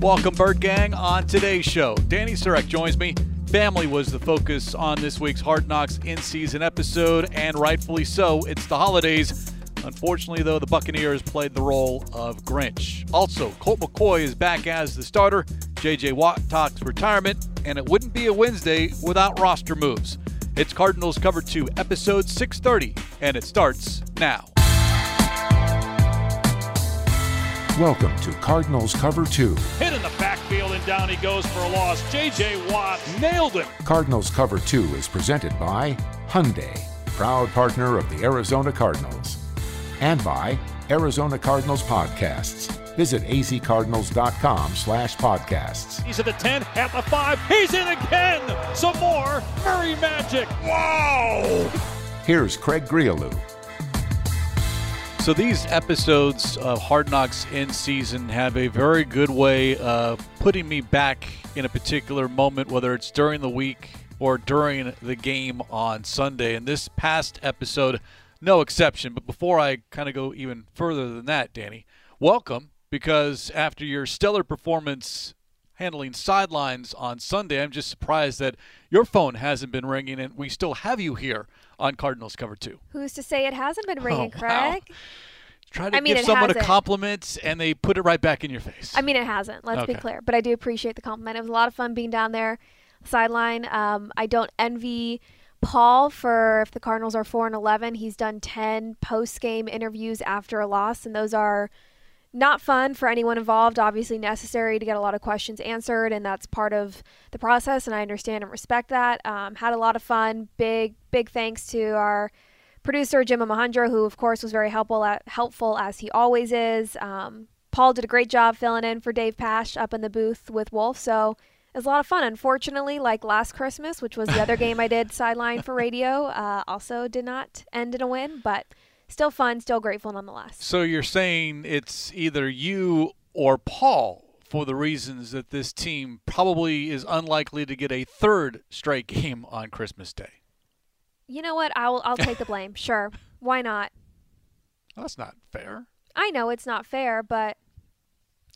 Welcome, Bird Gang. On today's show, Danny Surek joins me. Family was the focus on this week's Hard Knocks in season episode, and rightfully so. It's the holidays. Unfortunately, though, the Buccaneers played the role of Grinch. Also, Colt McCoy is back as the starter. JJ Watt talks retirement, and it wouldn't be a Wednesday without roster moves. It's Cardinals Cover 2, episode 630, and it starts now. Welcome to Cardinals Cover 2. Hit in the backfield and down he goes for a loss. J.J. Watt nailed him. Cardinals Cover 2 is presented by Hyundai, proud partner of the Arizona Cardinals, and by Arizona Cardinals Podcasts. Visit azcardinals.com slash podcasts. He's at the 10, at the 5. He's in again. Some more Murray magic. Wow. Here's Craig Grialou. So these episodes of Hard Knocks in season have a very good way of putting me back in a particular moment, whether it's during the week or during the game on Sunday. And this past episode, no exception. But before I kind of go even further than that, Danny, welcome because after your stellar performance handling sidelines on Sunday, I'm just surprised that your phone hasn't been ringing and we still have you here on Cardinals Cover 2. Who's to say it hasn't been ringing, Oh, wow. Craig? Try to I mean, give someone a hasn't. compliment and they put it right back in your face. I mean, it hasn't. Let's be clear. But I do appreciate the compliment. It was a lot of fun being down there, sideline. Um, I don't envy Paul for if the Cardinals are four and eleven. He's done ten post game interviews after a loss, and those are not fun for anyone involved. Obviously necessary to get a lot of questions answered, and that's part of the process. And I understand and respect that. Um, had a lot of fun. Big big thanks to our producer Jim Mahendra, who of course was very helpful helpful as he always is. Um, Paul did a great job filling in for Dave Pasch up in the booth with Wolf, so it was a lot of fun. Unfortunately, like last Christmas, which was the other game I did sideline for radio, uh, also did not end in a win, but still fun, still grateful nonetheless. so you're saying it's either you or Paul for the reasons that this team probably is unlikely to get a third straight game on Christmas Day. You know what? I'll I'll take the blame. Sure, why not? Well, that's not fair. I know it's not fair, but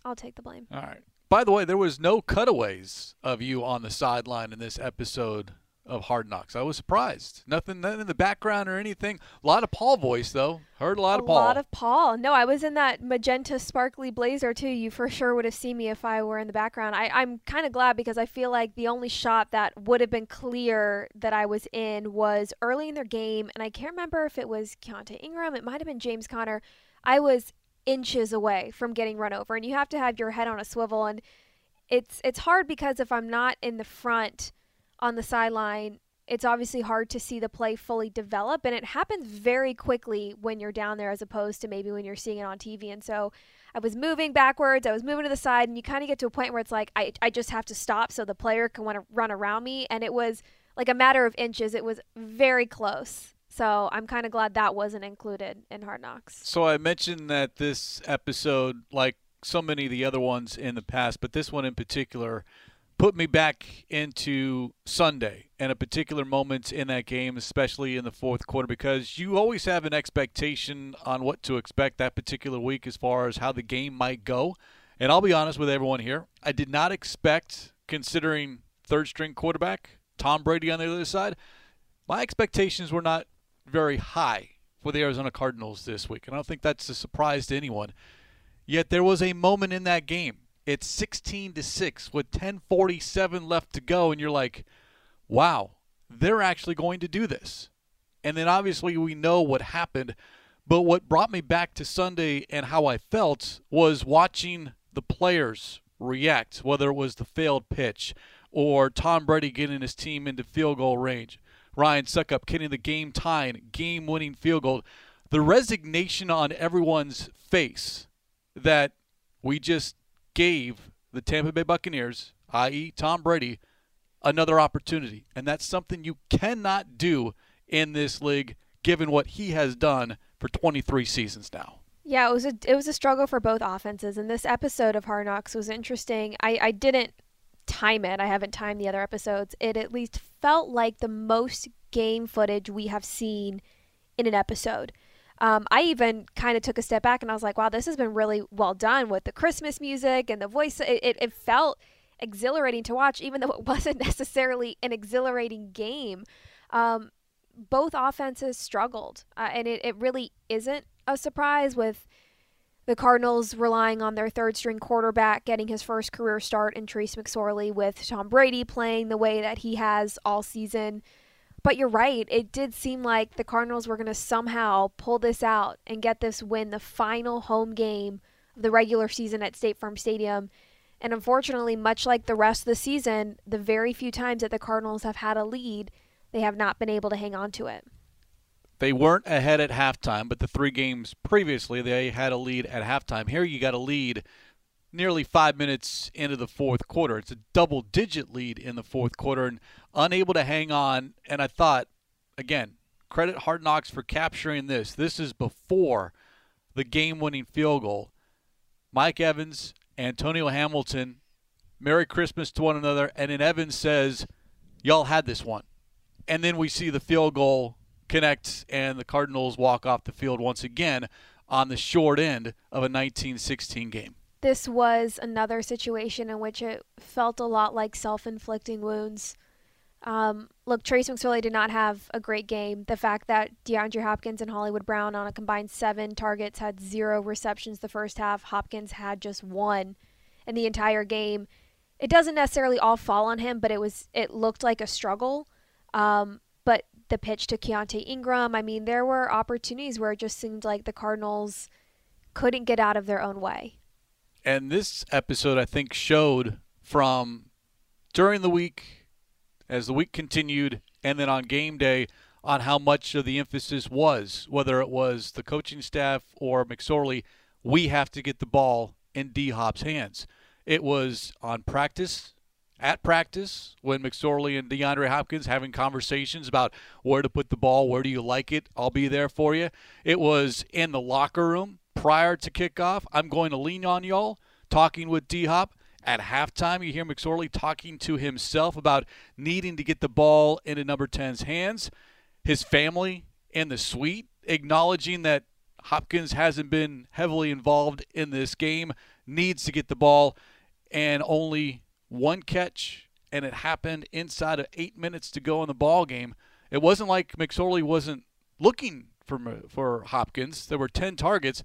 I'll take the blame. All right. By the way, there was no cutaways of you on the sideline in this episode of Hard Knocks. I was surprised. Nothing, nothing in the background or anything. A lot of Paul voice though. Heard a lot of Paul. A lot of Paul. No, I was in that magenta sparkly blazer too. You for sure would have seen me if I were in the background. I, I'm kind of glad because I feel like the only shot that would have been clear that I was in was early in their game, and I can't remember if it was Keaontay Ingram. It might have been James Conner. I was inches away from getting run over, and you have to have your head on a swivel, and it's it's hard because if I'm not in the front on the sideline, it's obviously hard to see the play fully develop and it happens very quickly when you're down there as opposed to maybe when you're seeing it on TV. And so I was moving backwards, I was moving to the side, and you kind of get to a point where it's like I, I just have to stop so the player can want to run around me. And it was like a matter of inches. It was very close. So I'm kind of glad that wasn't included in Hard Knocks. So I mentioned that this episode, like so many of the other ones in the past, but this one in particular, put me back into Sunday and a particular moment in that game, especially in the fourth quarter, because you always have an expectation on what to expect that particular week as far as how the game might go. And I'll be honest with everyone here, I did not expect, considering third string quarterback Tom Brady on the other side, my expectations were not very high for the Arizona Cardinals this week. And I don't think that's a surprise to anyone. Yet there was a moment in that game. It's 16 to 6 with 10:47 left to go and you're like, "Wow, they're actually going to do this." And then obviously we know what happened, but what brought me back to Sunday and how I felt was watching the players react, whether it was the failed pitch or Tom Brady getting his team into field goal range. Ryan Succop getting the game tying, game winning field goal. The resignation on everyone's face that we just gave the Tampa Bay Buccaneers, i.e., Tom Brady, another opportunity. And that's something you cannot do in this league given what he has done for 23 seasons now. Yeah, it was a it was a struggle for both offenses, and this episode of Hard Knocks was interesting. I, I didn't time it. I haven't timed the other episodes. It at least felt like the most game footage we have seen in an episode. Um, I even kind of took a step back and I was like, wow, this has been really well done with the Christmas music and the voice. It, it, it felt exhilarating to watch, even though it wasn't necessarily an exhilarating game. Um, both offenses struggled, uh, and it, it really isn't a surprise with the Cardinals relying on their third string quarterback getting his first career start in Trace McSorley with Tom Brady playing the way that he has all season. But you're right, it did seem like the Cardinals were going to somehow pull this out and get this win, the final home game of the regular season at State Farm Stadium. And unfortunately, much like the rest of the season, the very few times that the Cardinals have had a lead, they have not been able to hang on to it. They weren't ahead at halftime, but the three games previously, they had a lead at halftime. Here, you got a lead nearly five minutes into the fourth quarter. It's a double digit lead in the fourth quarter and unable to hang on. And I thought, again, credit Hard Knocks for capturing this. This is before the game winning field goal. Mike Evans, Antonio Hamilton, Merry Christmas to one another. And then Evans says, Y'all had this one. And then we see the field goal connects, and the Cardinals walk off the field once again on the short end of a 1916 game. This was another situation in which it felt a lot like self inflicting wounds. Um, look, Trace McSorley did not have a great game. The fact that DeAndre Hopkins and Hollywood Brown on a combined seven targets had zero receptions the first half, Hopkins had just one in the entire game. It doesn't necessarily all fall on him, but it was it looked like a struggle. Um, but the pitch to Keaontay Ingram, I mean, there were opportunities where it just seemed like the Cardinals couldn't get out of their own way. And this episode, I think, showed from during the week, as the week continued, and then on game day, on how much of the emphasis was, whether it was the coaching staff or McSorley, we have to get the ball in D Hop's hands. It was on practice, at practice when McSorley and DeAndre Hopkins having conversations about where to put the ball, where do you like it? I'll be there for you. It was in the locker room prior to kickoff. I'm going to lean on y'all, talking with D Hop. At halftime, you hear McSorley talking to himself about needing to get the ball into number 10's hands. His family in the suite acknowledging that Hopkins hasn't been heavily involved in this game, needs to get the ball, and only one catch, and it happened inside of eight minutes to go in the ball game. It wasn't like McSorley wasn't looking for for Hopkins. There were ten targets.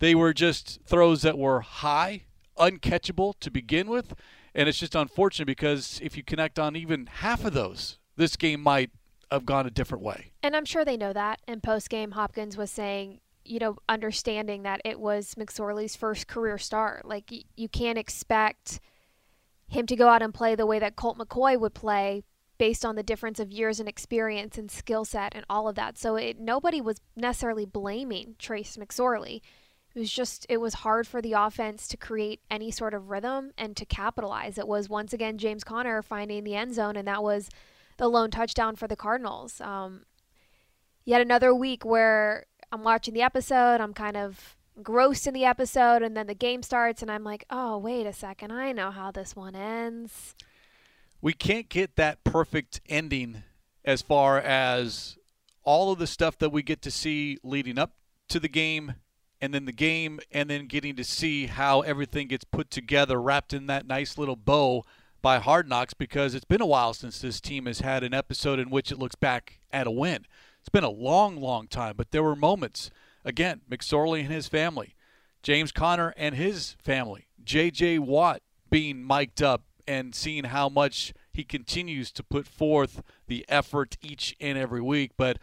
They were just throws that were high, uncatchable to begin with, and it's just unfortunate because if you connect on even half of those, this game might have gone a different way. And I'm sure they know that. And post game, Hopkins was saying, you know, understanding that it was McSorley's first career start. Like, you can't expect him to go out and play the way that Colt McCoy would play based on the difference of years and experience and skill set and all of that. So it, nobody was necessarily blaming Trace McSorley. It was just it was hard for the offense to create any sort of rhythm and to capitalize. It was once again James Conner finding the end zone, and that was the lone touchdown for the Cardinals. Um, yet another week where I'm watching the episode, I'm kind of grossed in the episode and then the game starts and I'm like, "Oh, wait a second. I know how this one ends." We can't get that perfect ending as far as all of the stuff that we get to see leading up to the game and then the game and then getting to see how everything gets put together wrapped in that nice little bow by Hard Knocks because it's been a while since this team has had an episode in which it looks back at a win. It's been a long, long time, but there were moments Again, McSorley and his family, James Conner and his family, J.J. Watt being mic'd up and seeing how much he continues to put forth the effort each and every week. But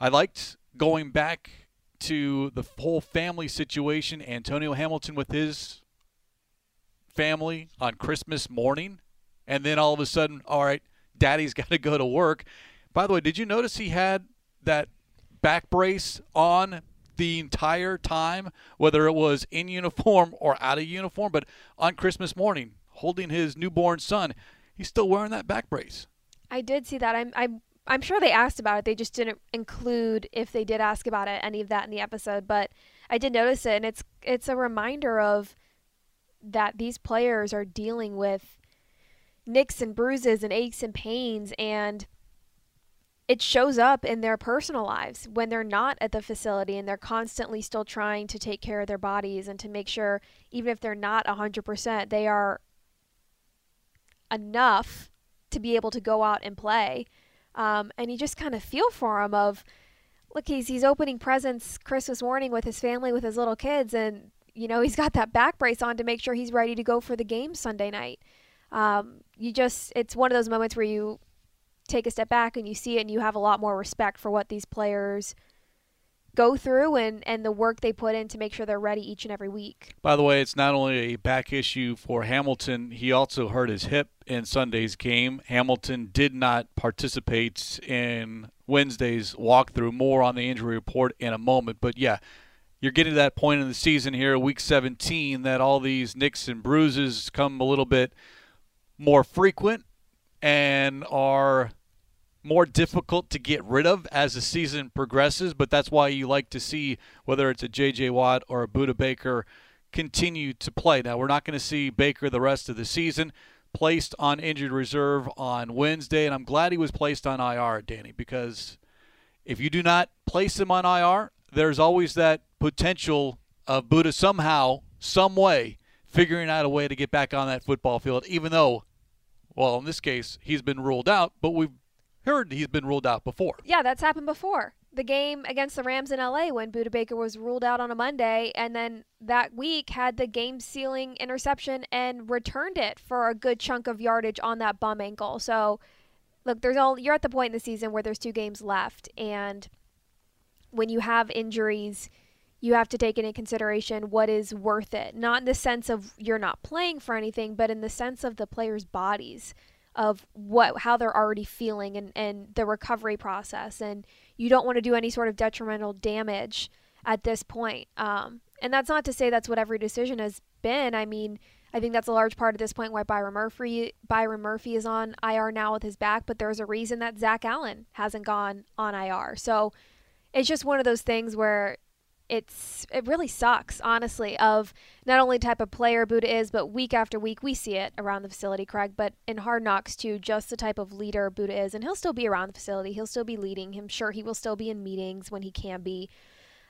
I liked going back to the whole family situation. Antonio Hamilton with his family on Christmas morning, and then all of a sudden, all right, daddy's got to go to work. By the way, did you notice he had that back brace on the entire time, whether it was in uniform or out of uniform. But on Christmas morning, holding his newborn son, he's still wearing that back brace. I did see that. I'm I'm I'm sure they asked about it. They just didn't include if they did ask about it any of that in the episode, but I did notice it and it's it's a reminder of that these players are dealing with nicks and bruises and aches and pains and it shows up in their personal lives when they're not at the facility and they're constantly still trying to take care of their bodies and to make sure even if they're not 100% they are enough to be able to go out and play um, and you just kind of feel for him of look he's he's opening presents christmas morning with his family with his little kids and you know he's got that back brace on to make sure he's ready to go for the game sunday night. Um, you just it's one of those moments where you take a step back and you see it and you have a lot more respect for what these players go through and, and the work they put in to make sure they're ready each and every week. By the way, it's not only a back issue for Hamilton, he also hurt his hip in Sunday's game. Hamilton did not participate in Wednesday's walkthrough. More on the injury report in a moment. But yeah, you're getting to that point in the season here, week 17, that all these nicks and bruises come a little bit more frequent and are more difficult to get rid of as the season progresses, but that's why you like to see whether it's a J.J. Watt or a Budda Baker continue to play. Now, we're not going to see Baker the rest of the season. Placed on injured reserve on Wednesday, and I'm glad he was placed on IR, Danny, because if you do not place him on IR, there's always that potential of Budda somehow, some way, figuring out a way to get back on that football field, even though, well, in this case, he's been ruled out, but we've heard he's been ruled out before. Yeah, that's happened before. The game against the Rams in LA when Budda Baker was ruled out on a Monday and then that week had the game sealing interception and returned it for a good chunk of yardage on that bum ankle. So look, there's all you're at the point in the season where there's two games left and when you have injuries, you have to take into consideration what is worth it. Not in the sense of you're not playing for anything, but in the sense of the players' bodies of what how they're already feeling and, and the recovery process. And you don't want to do any sort of detrimental damage at this point um, and that's not to say that's what every decision has been. I mean i think that's a large part of this point why byron murphy byron murphy is on ir now with his back but there's a reason that zach allen hasn't gone on ir so it's just one of those things where it's it really sucks honestly of not only type of player Budda is but week after week we see it around the facility Craig. But in hard knocks too just the type of leader Budda is and he'll still be around the facility. He'll still be leading I'm sure he will still be in meetings when he can be.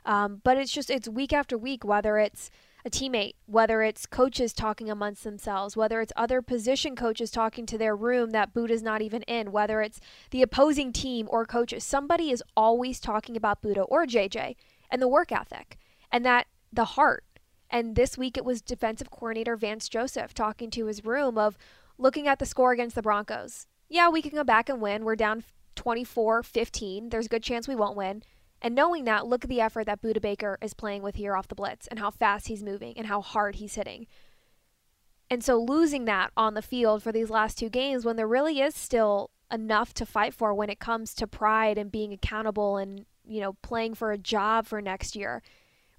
Um, but it's just it's week after week whether it's a teammate whether it's coaches talking amongst themselves whether it's other position coaches talking to their room that Budda's not even in whether it's the opposing team or coaches. Somebody is always talking about Budda or JJ and the work ethic and that the heart. And this week it was defensive coordinator Vance Joseph talking to his room of looking at the score against the Broncos. Yeah, we can go back and win. We're down 24 15. There's a good chance we won't win. And knowing that, look at the effort that Budda Baker is playing with here off the blitz and how fast he's moving and how hard he's hitting. And so losing that on the field for these last two games when there really is still enough to fight for when it comes to pride and being accountable and you know, playing for a job for next year.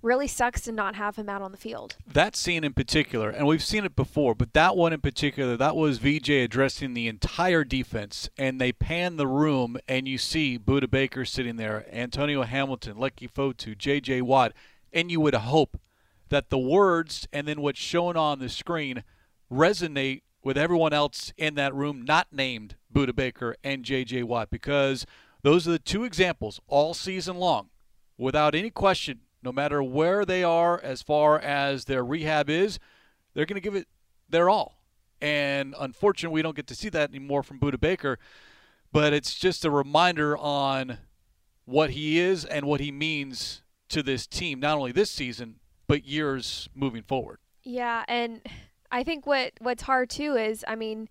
Really sucks to not have him out on the field. That scene in particular, and we've seen it before, but that one in particular, that was VJ addressing the entire defense, and they pan the room, and you see Budda Baker sitting there, Antonio Hamilton, Leki Fotu, J.J. Watt, and you would hope that the words and then what's shown on the screen resonate with everyone else in that room not named Budda Baker and J.J. Watt because – those are the two examples all season long, without any question, no matter where they are as far as their rehab is, they're going to give it their all. And unfortunately, we don't get to see that anymore from Budda Baker, but it's just a reminder on what he is and what he means to this team, not only this season, but years moving forward. Yeah, and I think what what's hard too is, I mean,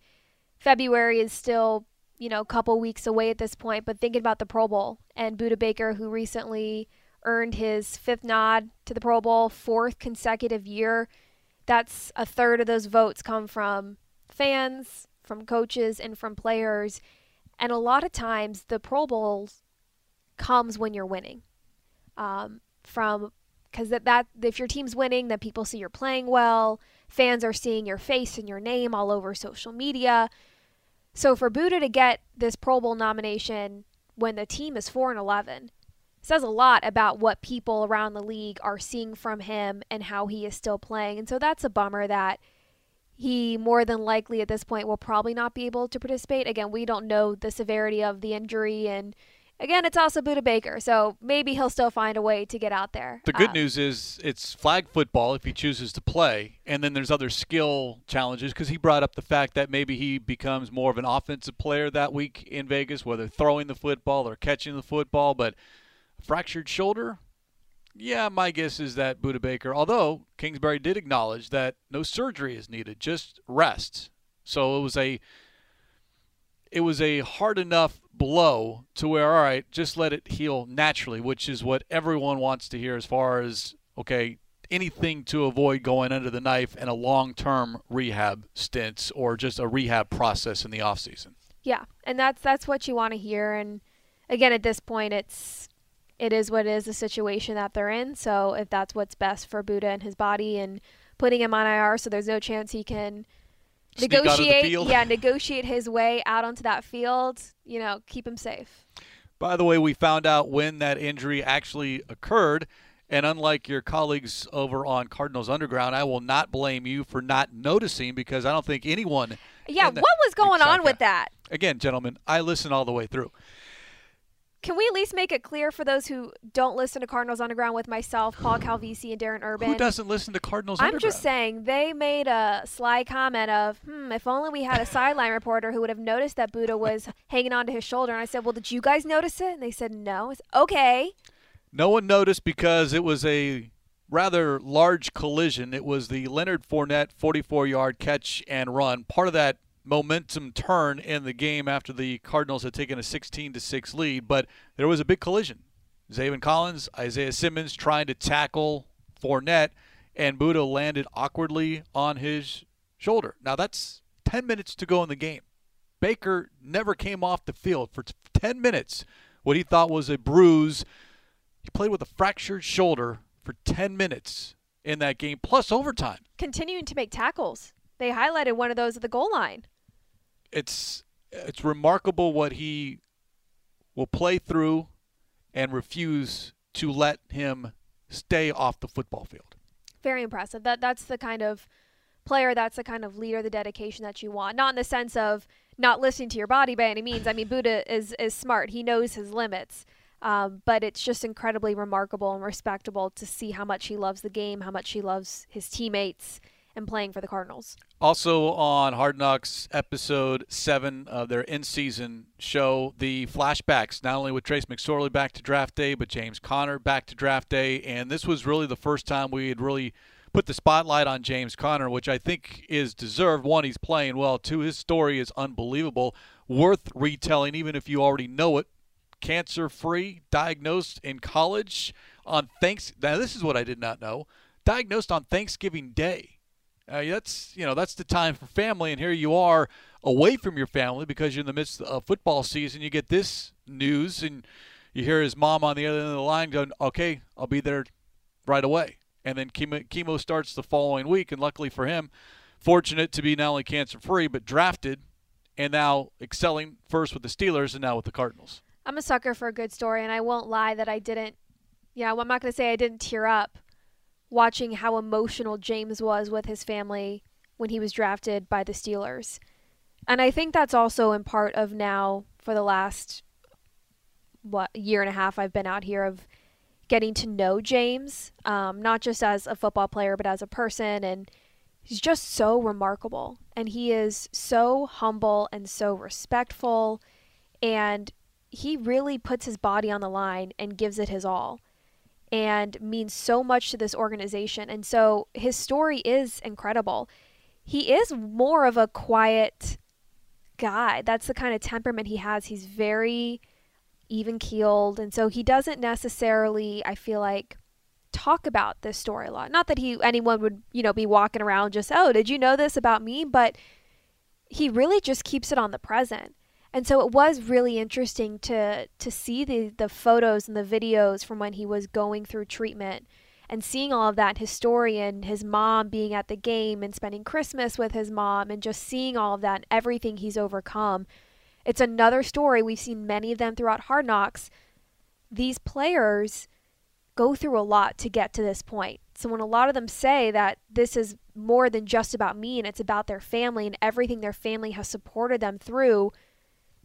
February is still you know, a couple weeks away at this point, but thinking about the Pro Bowl and Budda Baker, who recently earned his fifth nod to the Pro Bowl, fourth consecutive year. That's a third of those votes come from fans, from coaches, and from players. And a lot of times the Pro Bowl comes when you're winning. Um, from because that, that if your team's winning, then people see you're playing well. Fans are seeing your face and your name all over social media. So for Budda to get this Pro Bowl nomination when the team is 4 and 11 says a lot about what people around the league are seeing from him and how he is still playing. And so that's a bummer that he more than likely at this point will probably not be able to participate. Again, we don't know the severity of the injury and Again, it's also Budda Baker, so maybe he'll still find a way to get out there. The good Um, news is it's flag football if he chooses to play, and then there's other skill challenges because he brought up the fact that maybe he becomes more of an offensive player that week in Vegas, whether throwing the football or catching the football. But fractured shoulder, yeah, my guess is that Budda Baker, although Kingsbury did acknowledge that no surgery is needed, just rest. So it was a it was a hard enough blow to where all right, just let it heal naturally, which is what everyone wants to hear as far as okay, anything to avoid going under the knife and a long-term rehab stints or just a rehab process in the off season. Yeah, and that's that's what you want to hear. And again, at this point, it's it is what it is the situation that they're in. So if that's what's best for Budda and his body, and putting him on IR, so there's no chance he can negotiate. Yeah, negotiate his way out onto that field. You know, keep him safe. By the way, we found out when that injury actually occurred. And unlike your colleagues over on Cardinals Underground, I will not blame you for not noticing because I don't think anyone. Yeah, what was going on with that? Again, gentlemen, I listen all the way through. Can we at least make it clear for those who don't listen to Cardinals Underground with myself, Paul Calvisi, and Darren Urban? Who doesn't listen to Cardinals I'm Underground? just saying they made a sly comment of, hmm, if only we had a sideline reporter who would have noticed that Budda was hanging onto his shoulder. And I said, well, did you guys notice it? And they said, no. I said, okay. No one noticed because it was a rather large collision. It was the Leonard Fournette 44 yard catch and run. Part of that momentum turn in the game after the Cardinals had taken a 16 to 6 lead, but there was a big collision. Zaven Collins, Isaiah Simmons trying to tackle Fournette, and Budda landed awkwardly on his shoulder. Now that's 10 minutes to go in the game. Baker never came off the field for 10 minutes. What he thought was a bruise. He played with a fractured shoulder for 10 minutes in that game, plus overtime. Continuing to make tackles. They highlighted one of those at the goal line. It's it's remarkable what he will play through and refuse to let him stay off the football field. Very impressive. That That's the kind of player, that's the kind of leader, the dedication that you want. Not in the sense of not listening to your body by any means. I mean, Budda is, is smart, he knows his limits. Um, but it's just incredibly remarkable and respectable to see how much he loves the game, how much he loves his teammates, and playing for the Cardinals. Also on Hard Knocks episode seven of their in-season show, the flashbacks not only with Trace McSorley back to draft day, but James Conner back to draft day, and this was really the first time we had really put the spotlight on James Conner, which I think is deserved. One, he's playing well. Two, his story is unbelievable, worth retelling, even if you already know it. Cancer-free, diagnosed in college on thanks. Now this is what I did not know. Diagnosed on Thanksgiving Day. Uh, that's you know that's the time for family, and here you are away from your family because you're in the midst of football season. You get this news, and you hear his mom on the other end of the line going, "Okay, I'll be there right away." And then chemo, chemo starts the following week, and luckily for him, fortunate to be not only cancer free but drafted, and now excelling first with the Steelers and now with the Cardinals. I'm a sucker for a good story, and I won't lie that I didn't. Yeah, well, I'm not going to say I didn't tear up watching how emotional James was with his family when he was drafted by the Steelers. And I think that's also in part of now for the last what year and a half I've been out here of getting to know James, um, not just as a football player but as a person, and he's just so remarkable, and he is so humble and so respectful, and he really puts his body on the line and gives it his all and means so much to this organization. And so his story is incredible. He is more of a quiet guy. That's the kind of temperament he has. He's very even keeled. And so he doesn't necessarily, I feel like, talk about this story a lot. Not that he anyone would, you know, be walking around just, oh, did you know this about me? But he really just keeps it on the present. And so it was really interesting to to see the the photos and the videos from when he was going through treatment and seeing all of that his story and his mom being at the game and spending Christmas with his mom and just seeing all of that everything he's overcome. It's another story. We've seen many of them throughout Hard Knocks. These players go through a lot to get to this point. So when a lot of them say that this is more than just about me and it's about their family and everything their family has supported them through,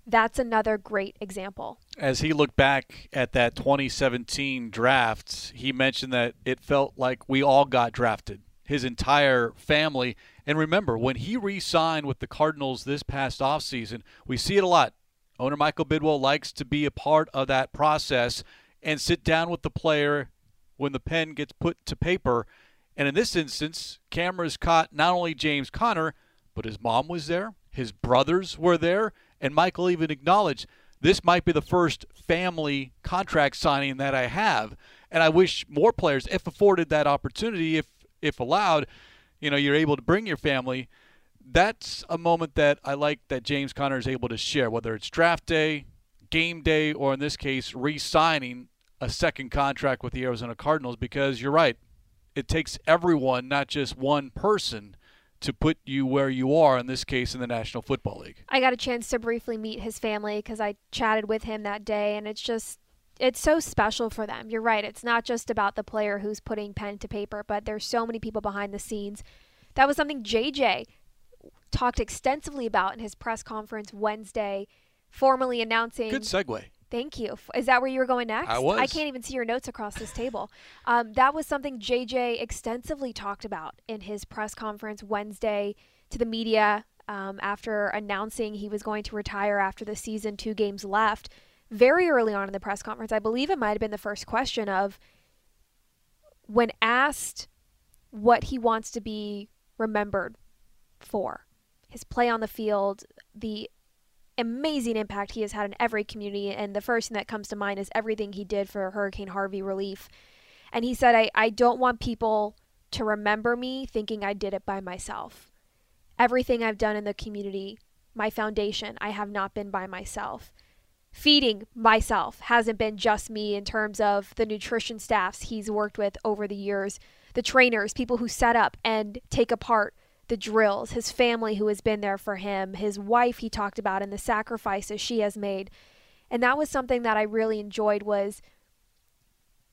That's another great example. As he looked back at that 2017 draft, he mentioned that it felt like we all got drafted, his entire family. And remember, when he re signed with the Cardinals this past offseason, we see it a lot. Owner Michael Bidwill likes to be a part of that process and sit down with the player when the pen gets put to paper. And in this instance, cameras caught not only James Conner, but his mom was there, his brothers were there, and Michael even acknowledged this might be the first family contract signing that I have. And I wish more players, if afforded that opportunity, if if allowed, you know, you're able to bring your family. That's a moment that I like that James Conner is able to share, whether it's draft day, game day, or in this case, re signing a second contract with the Arizona Cardinals because you're right. It takes everyone, not just one person, to put you where you are, in this case, in the National Football League. I got a chance to briefly meet his family because I chatted with him that day, and it's just. It's so special for them. You're right. It's not just about the player who's putting pen to paper, but there's so many people behind the scenes. That was something JJ talked extensively about in his press conference Wednesday, formally announcing. Good segue. Thank you. Is that where you were going next? I was. I can't even see your notes across this table. Um, that was something JJ extensively talked about in his press conference Wednesday to the media um, after announcing he was going to retire after the season, two games left. Very early on in the press conference, I believe it might have been the first question of when asked what he wants to be remembered for his play on the field, the amazing impact he has had in every community. And the first thing that comes to mind is everything he did for Hurricane Harvey relief. And he said, I, I don't want people to remember me thinking I did it by myself. Everything I've done in the community, my foundation, I have not been by myself. Feeding myself hasn't been just me in terms of the nutrition staffs he's worked with over the years, the trainers, people who set up and take apart the drills, his family who has been there for him, his wife he talked about and the sacrifices she has made. And that was something that I really enjoyed was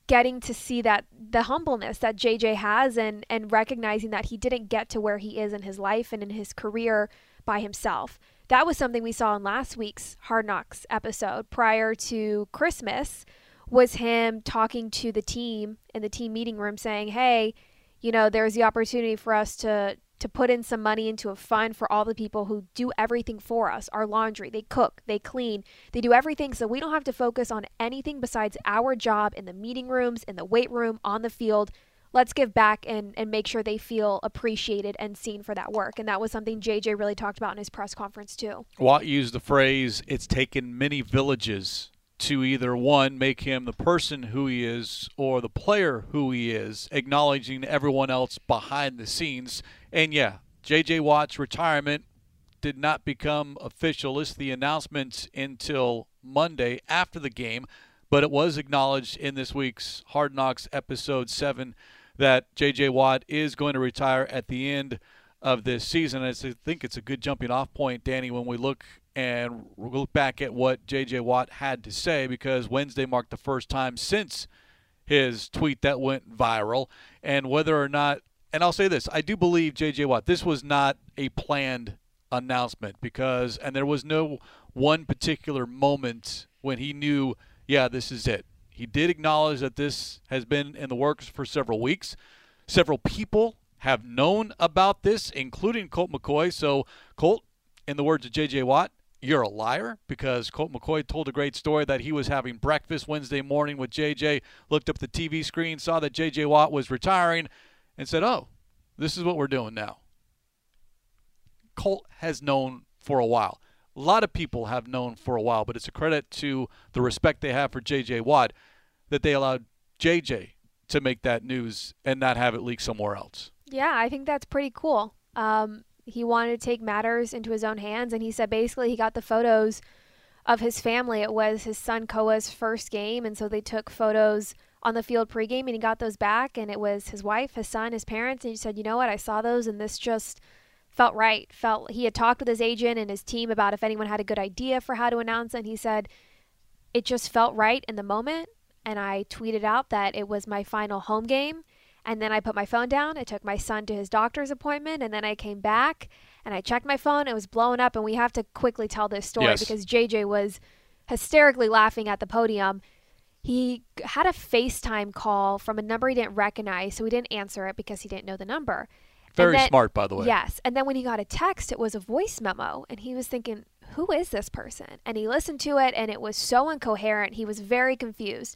getting to see that the humbleness that JJ has and and recognizing that he didn't get to where he is in his life and in his career by himself. That was something we saw in last week's Hard Knocks episode prior to Christmas was him talking to the team in the team meeting room saying, "Hey, you know, there's the opportunity for us to to put in some money into a fund for all the people who do everything for us our laundry, they cook, they clean, they do everything so we don't have to focus on anything besides our job in the meeting rooms, in the weight room, on the field. Let's give back and, and make sure they feel appreciated and seen for that work. And that was something JJ really talked about in his press conference, too. Watt used the phrase, it's taken many villages to either one, make him the person who he is or the player who he is, acknowledging everyone else behind the scenes. And yeah, J.J. Watt's retirement did not become official. List the announcement until Monday after the game, but it was acknowledged in this week's Hard Knocks episode 7 that J.J. Watt is going to retire at the end of this season. I think it's a good jumping off point, Danny, when we look and look back at what J.J. Watt had to say because Wednesday marked the first time since his tweet that went viral, and whether or not, and I'll say this, I do believe J.J. Watt, this was not a planned announcement because, and there was no one particular moment when he knew, yeah, this is it. He did acknowledge that this has been in the works for several weeks. Several people have known about this, including Colt McCoy. So, Colt, in the words of J.J. Watt, you're a liar because Colt McCoy told a great story that he was having breakfast Wednesday morning with JJ, looked up the TV screen, saw that JJ Watt was retiring, and said, Oh, this is what we're doing now. Colt has known for a while. A lot of people have known for a while, but it's a credit to the respect they have for JJ Watt that they allowed JJ to make that news and not have it leak somewhere else. Yeah, I think that's pretty cool. Um, he wanted to take matters into his own hands and he said basically he got the photos of his family. It was his son koa's first game and so they took photos on the field pregame and he got those back and it was his wife his son his parents and he said you know what? I saw those and this just felt right. Felt he had talked with his agent and his team about if anyone had a good idea for how to announce and he said it just felt right in the moment and i tweeted out that it was my final home game And then I put my phone down. I took my son to his doctor's appointment, and then I came back and I checked my phone. It was blowing up, and we have to quickly tell this story Yes. because JJ was hysterically laughing at the podium. He had a FaceTime call from a number he didn't recognize, so he didn't answer it because he didn't know the number. Very then- smart, by the way. Yes. And then when he got a text, it was a voice memo. And he was thinking, who is this person? And he listened to it and it was so incoherent. He was very confused.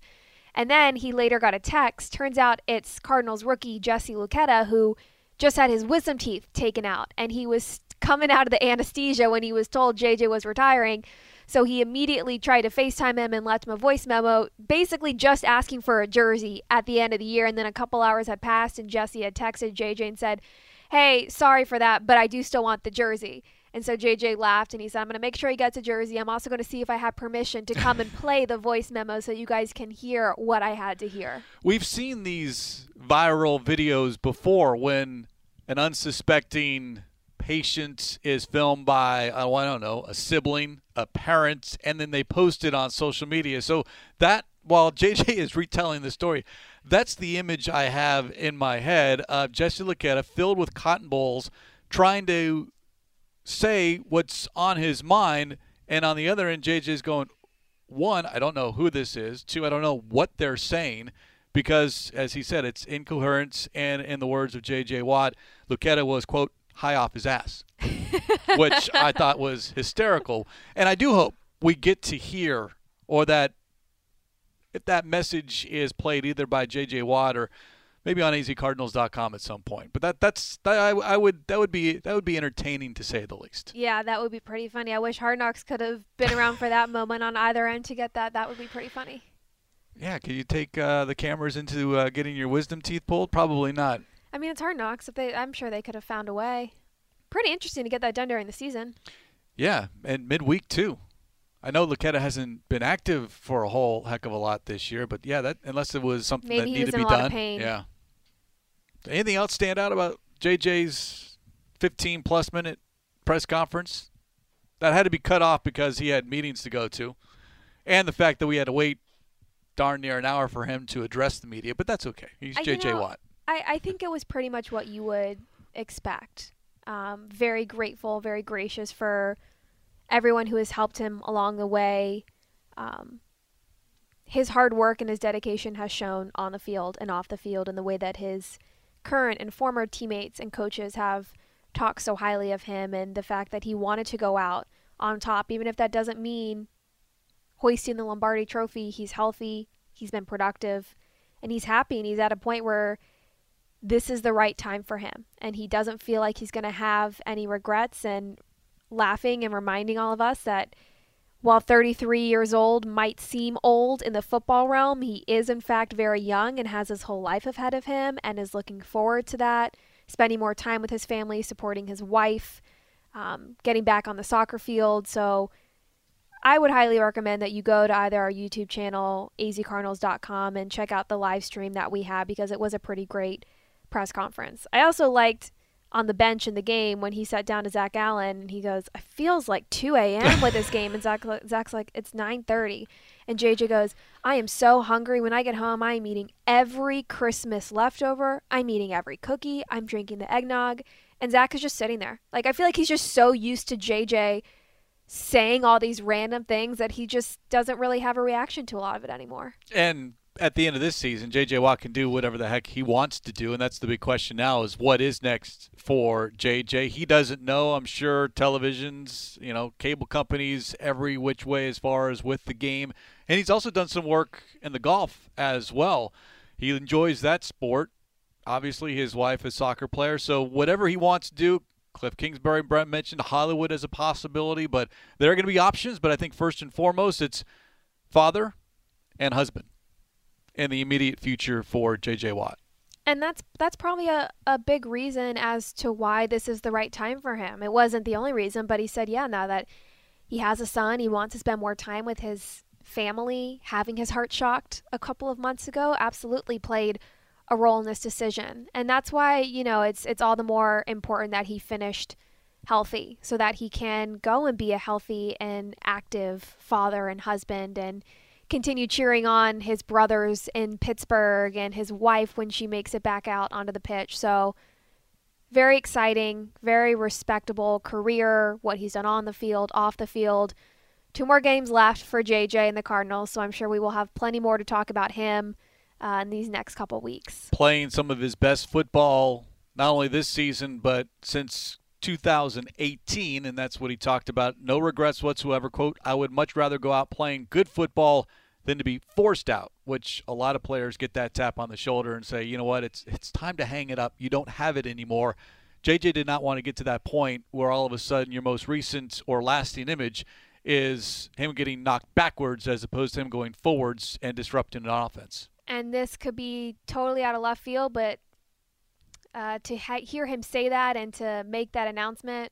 And then he later got a text. Turns out it's Cardinals rookie Jesse Luketa who just had his wisdom teeth taken out. And he was coming out of the anesthesia when he was told JJ was retiring. So he immediately tried to FaceTime him and left him a voice memo, basically just asking for a jersey at the end of the year. And then a couple hours had passed, and Jesse had texted JJ and said, Hey, sorry for that, but I do still want the jersey. And so JJ laughed and he said, I'm going to make sure he gets a jersey. I'm also going to see if I have permission to come and play the voice memo so you guys can hear what I had to hear. We've seen these viral videos before when an unsuspecting patient is filmed by, oh, I don't know, a sibling, a parent, and then they post it on social media. So that, while JJ is retelling the story, that's the image I have in my head of Jesse Luketa filled with cotton balls trying to say what's on his mind. And on the other end, JJ's going, one, I don't know who this is. Two, I don't know what they're saying because, as he said, it's incoherence. And in the words of J.J. Watt, Luketa was, quote, high off his ass, which I thought was hysterical. And I do hope we get to hear or that if that message is played either by J.J. Watt or maybe on azcardinals.com at some point. But that that's that, I, I would that would be that would be entertaining to say the least. Yeah, that would be pretty funny. I wish Hard Knocks could have been around for that moment on either end to get that. That would be pretty funny. Yeah, can you take uh, the cameras into uh, getting your wisdom teeth pulled? Probably not. I mean, it's Hard Knocks. If they, I'm sure they could have found a way. Pretty interesting to get that done during the season. Yeah, and midweek too. I know Luketa hasn't been active for a whole heck of a lot this year, but yeah, that unless it was something Maybe that needed to be a lot done. of pain. Yeah. Anything else stand out about JJ's 15 plus minute press conference? That had to be cut off because he had meetings to go to, and the fact that we had to wait darn near an hour for him to address the media. But that's okay. He's I- you JJ know, Watt. I, I think it was pretty much what you would expect. Um, very grateful, very gracious for everyone who has helped him along the way. Um, his hard work and his dedication has shown on the field and off the field in the way that his current and former teammates and coaches have talked so highly of him and the fact that he wanted to go out on top, even if that doesn't mean hoisting the Lombardi trophy. He's healthy, he's been productive, and he's happy, and he's at a point where this is the right time for him. And he doesn't feel like he's going to have any regrets and laughing and reminding all of us that while 33 years old might seem old in the football realm, he is in fact very young and has his whole life ahead of him and is looking forward to that, spending more time with his family, supporting his wife, um, getting back on the soccer field. So I would highly recommend that you go to either our YouTube channel, azcardinals.com, and check out the live stream that we had because it was a pretty great press conference. I also liked on the bench in the game when he sat down to Zach Allen and he goes, "It feels like 2 a.m. with this game," and Zach Zach's like, "It's 9:30," and JJ goes, "I am so hungry. When I get home, I am eating every Christmas leftover. I'm eating every cookie. I'm drinking the eggnog." And Zach is just sitting there. Like I feel like he's just so used to JJ saying all these random things that he just doesn't really have a reaction to a lot of it anymore. And at the end of this season, J.J. Watt can do whatever the heck he wants to do, and that's the big question now: is what is next for J.J. He doesn't know. I'm sure televisions, you know, cable companies, every which way as far as with the game, and he's also done some work in the golf as well. He enjoys that sport. Obviously, his wife is a soccer player, so whatever he wants to do. Cliff Kingsbury, Brent mentioned Hollywood as a possibility, but there are going to be options. But I think first and foremost, it's father and husband in the immediate future for J.J. Watt. And that's that's probably a, a big reason as to why this is the right time for him. It wasn't the only reason, but he said, yeah, now that he has a son, he wants to spend more time with his family. Having his heart shocked a couple of months ago absolutely played a role in this decision. And that's why, you know, it's it's all the more important that he finished healthy so that he can go and be a healthy and active father and husband and continue cheering on his brothers in Pittsburgh and his wife when she makes it back out onto the pitch. So, very exciting, very respectable career, what he's done on the field, off the field. Two more games left for JJ and the Cardinals, so I'm sure we will have plenty more to talk about him uh, in these next couple weeks. Playing some of his best football, not only this season, but since 2018, and that's what he talked about. No regrets whatsoever. Quote, I would much rather go out playing good football than to be forced out, which a lot of players get that tap on the shoulder and say, you know what, it's it's time to hang it up. You don't have it anymore. JJ did not want to get to that point where all of a sudden your most recent or lasting image is him getting knocked backwards as opposed to him going forwards and disrupting an offense. And this could be totally out of left field, but uh, to ha- hear him say that and to make that announcement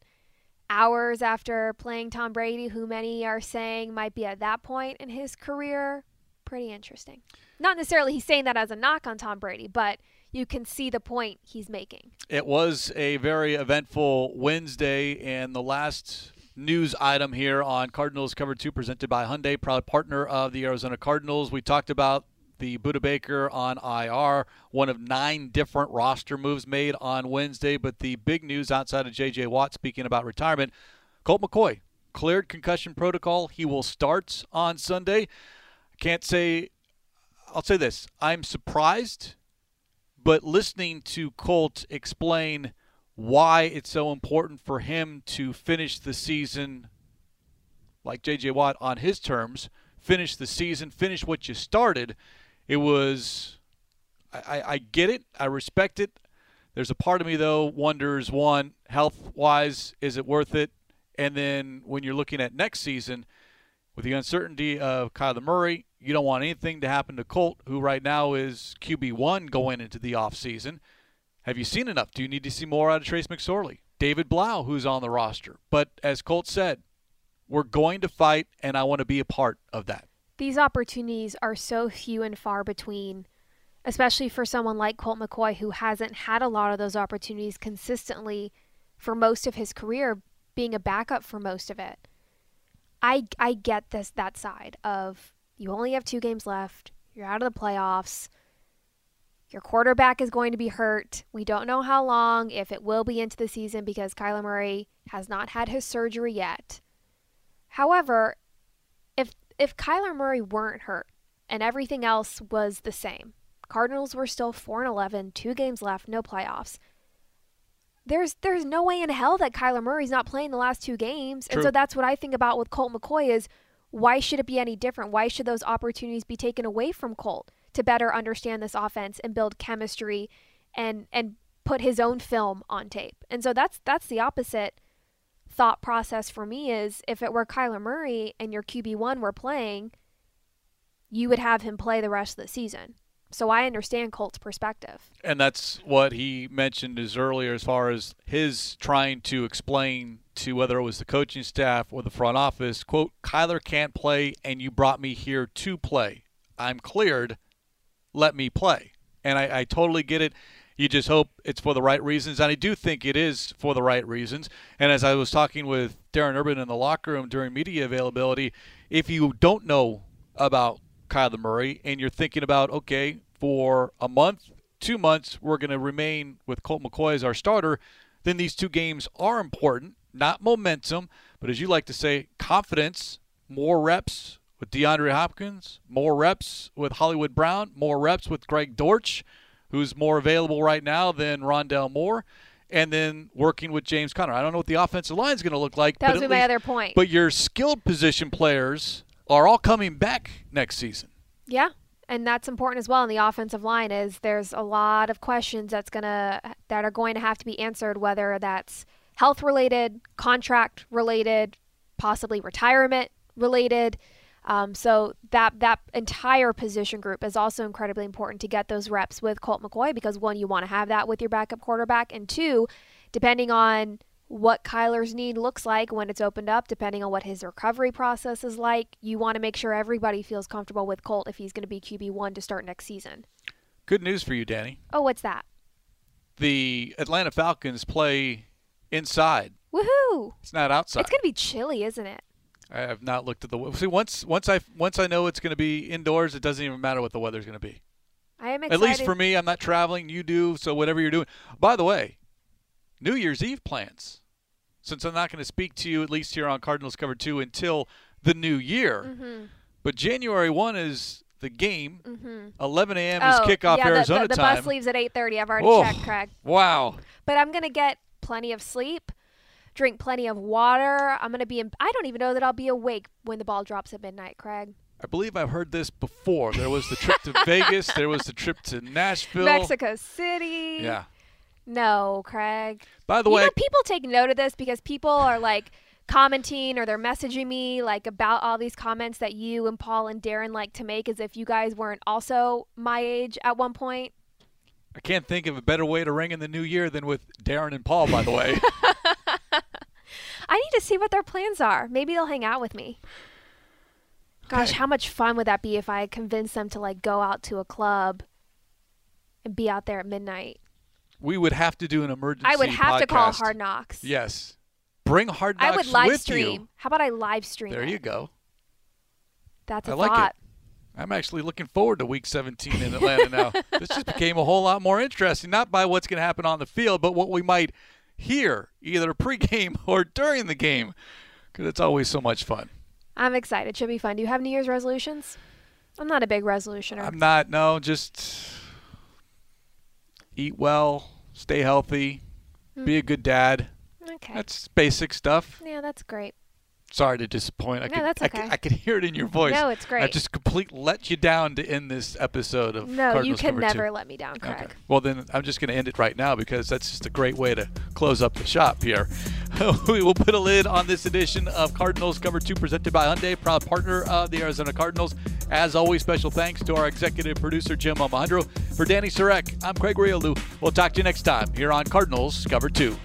hours after playing Tom Brady, who many are saying might be at that point in his career, pretty interesting. Not necessarily he's saying that as a knock on Tom Brady, but you can see the point he's making. It was a very eventful Wednesday, and the last news item here on Cardinals Cover 2 presented by Hyundai, proud partner of the Arizona Cardinals. We talked about the Budda Baker on IR, one of nine different roster moves made on Wednesday. But the big news outside of J.J. Watt, speaking about retirement, Colt McCoy cleared concussion protocol. He will start on Sunday. Can't say, I'll say this I'm surprised, but listening to Colt explain why it's so important for him to finish the season like J.J. Watt on his terms, finish the season, finish what you started it was I, I get it. I respect it. There's a part of me though wonders one, health wise, is it worth it? And then when you're looking at next season, with the uncertainty of Kyler Murray, you don't want anything to happen to Colt, who right now is QB one going into the offseason. Have you seen enough? Do you need to see more out of Trace McSorley? David Blough, who's on the roster. But as Colt said, we're going to fight, and I want to be a part of that these opportunities are so few and far between, especially for someone like Colt McCoy who hasn't had a lot of those opportunities consistently for most of his career, being a backup for most of it. I I get this that side of you only have two games left, you're out of the playoffs. Your quarterback is going to be hurt. We don't know how long, if it will be into the season because Kyler Murray has not had his surgery yet. However, if Kyler Murray weren't hurt and everything else was the same, Cardinals were still 4 and 11, two games left, no playoffs. There's there's no way in hell that Kyler Murray's not playing the last two games. True. And so that's what I think about with Colt McCoy is why should it be any different? Why should those opportunities be taken away from Colt to better understand this offense and build chemistry and and put his own film on tape? And so that's that's the opposite thought process for me is if it were Kyler Murray and your QB1 were playing, you would have him play the rest of the season. So I understand Colt's perspective. And that's what he mentioned as earlier as far as his trying to explain to whether it was the coaching staff or the front office, quote, Kyler can't play and you brought me here to play. I'm cleared. Let me play. And I, I totally get it. You just hope it's for the right reasons, and I do think it is for the right reasons. And as I was talking with Darren Urban in the locker room during media availability, if you don't know about Kyler Murray and you're thinking about, okay, for a month, two months, we're going to remain with Colt McCoy as our starter, then these two games are important, not momentum, but as you like to say, confidence, more reps with DeAndre Hopkins, more reps with Hollywood Brown, more reps with Greg Dortch who's more available right now than Rondale Moore, and then working with James Conner. I don't know what the offensive line is going to look like. That was my least, other point. But your skilled position players are all coming back next season. Yeah, and that's important as well in the offensive line is there's a lot of questions that's gonna that are going to have to be answered whether that's health related contract related possibly retirement related um, so that that entire position group is also incredibly important to get those reps with Colt McCoy because one, you want to have that with your backup quarterback, and two, depending on what Kyler's need looks like when it's opened up, depending on what his recovery process is like, you want to make sure everybody feels comfortable with Colt if he's going to be QB one to start next season. Good news for you, Danny. Oh, what's that? The Atlanta Falcons play inside. Woohoo! It's not outside. It's going to be chilly, isn't it? I have not looked at the. See, once once I once I know it's going to be indoors, it doesn't even matter what the weather's going to be. I am excited. At least for me, I'm not traveling. You do, so whatever you're doing. By the way, New Year's Eve plans. Since I'm not going to speak to you, at least here on Cardinals Cover 2, until the new year. Mm-hmm. But January 1 is the game. Mm-hmm. 11 a.m. Oh, is kickoff yeah, Arizona the, the, the time. bus leaves at 8:30. I've already Oh. checked, Craig. Wow. But I'm gonna get plenty of sleep, drink plenty of water. I'm gonna be. In, I don't even know that I'll be awake when the ball drops at midnight, Craig. I believe I've heard this before. There was the trip to Vegas. There was the trip to Nashville. Mexico City. Yeah. No, Craig. By the you way, know, people take note of this because people are like commenting or they're messaging me like about all these comments that you and Paul and Darren like to make as if you guys weren't also my age at one point. I can't think of a better way to ring in the new year than with Darren and Paul, by the way. I need to see what their plans are. Maybe they'll hang out with me. Gosh, Okay. how much fun would that be if I convinced them to like go out to a club and be out there at midnight? we would have to do an emergency I would have to call. Hard Knocks. Yes. Bring Hard Knocks I would live stream. you. How about I live stream? There it? you go. That's a I like thought. it. I'm actually looking forward to Week 17 in Atlanta now. this just became a whole lot more interesting, not by what's going to happen on the field, but what we might hear either pregame or during the game, because it's always so much fun. I'm excited. Should be fun. Do you have New Year's resolutions? I'm not a big resolutioner. I'm not. No, just eat well, stay healthy, be a mm. good dad. okay. That's basic stuff. yeah, that's great. Sorry to disappoint. I No, could, that's I could, okay. I could hear it in your voice. No, it's great. I just complete let you down to end this episode of Cardinals. No, you can never Two. let me down, Craig. Okay. Well, then I'm just going to end it right now because that's just a great way to close up the shop here. we will put a lid on this edition of Cardinals Cover 2 presented by Hyundai, proud partner of the Arizona Cardinals. As always, special thanks to our executive producer, Jim Alejandro. For Dani Sureck, I'm Craig Grialou. We'll talk to you next time here on Cardinals Cover 2.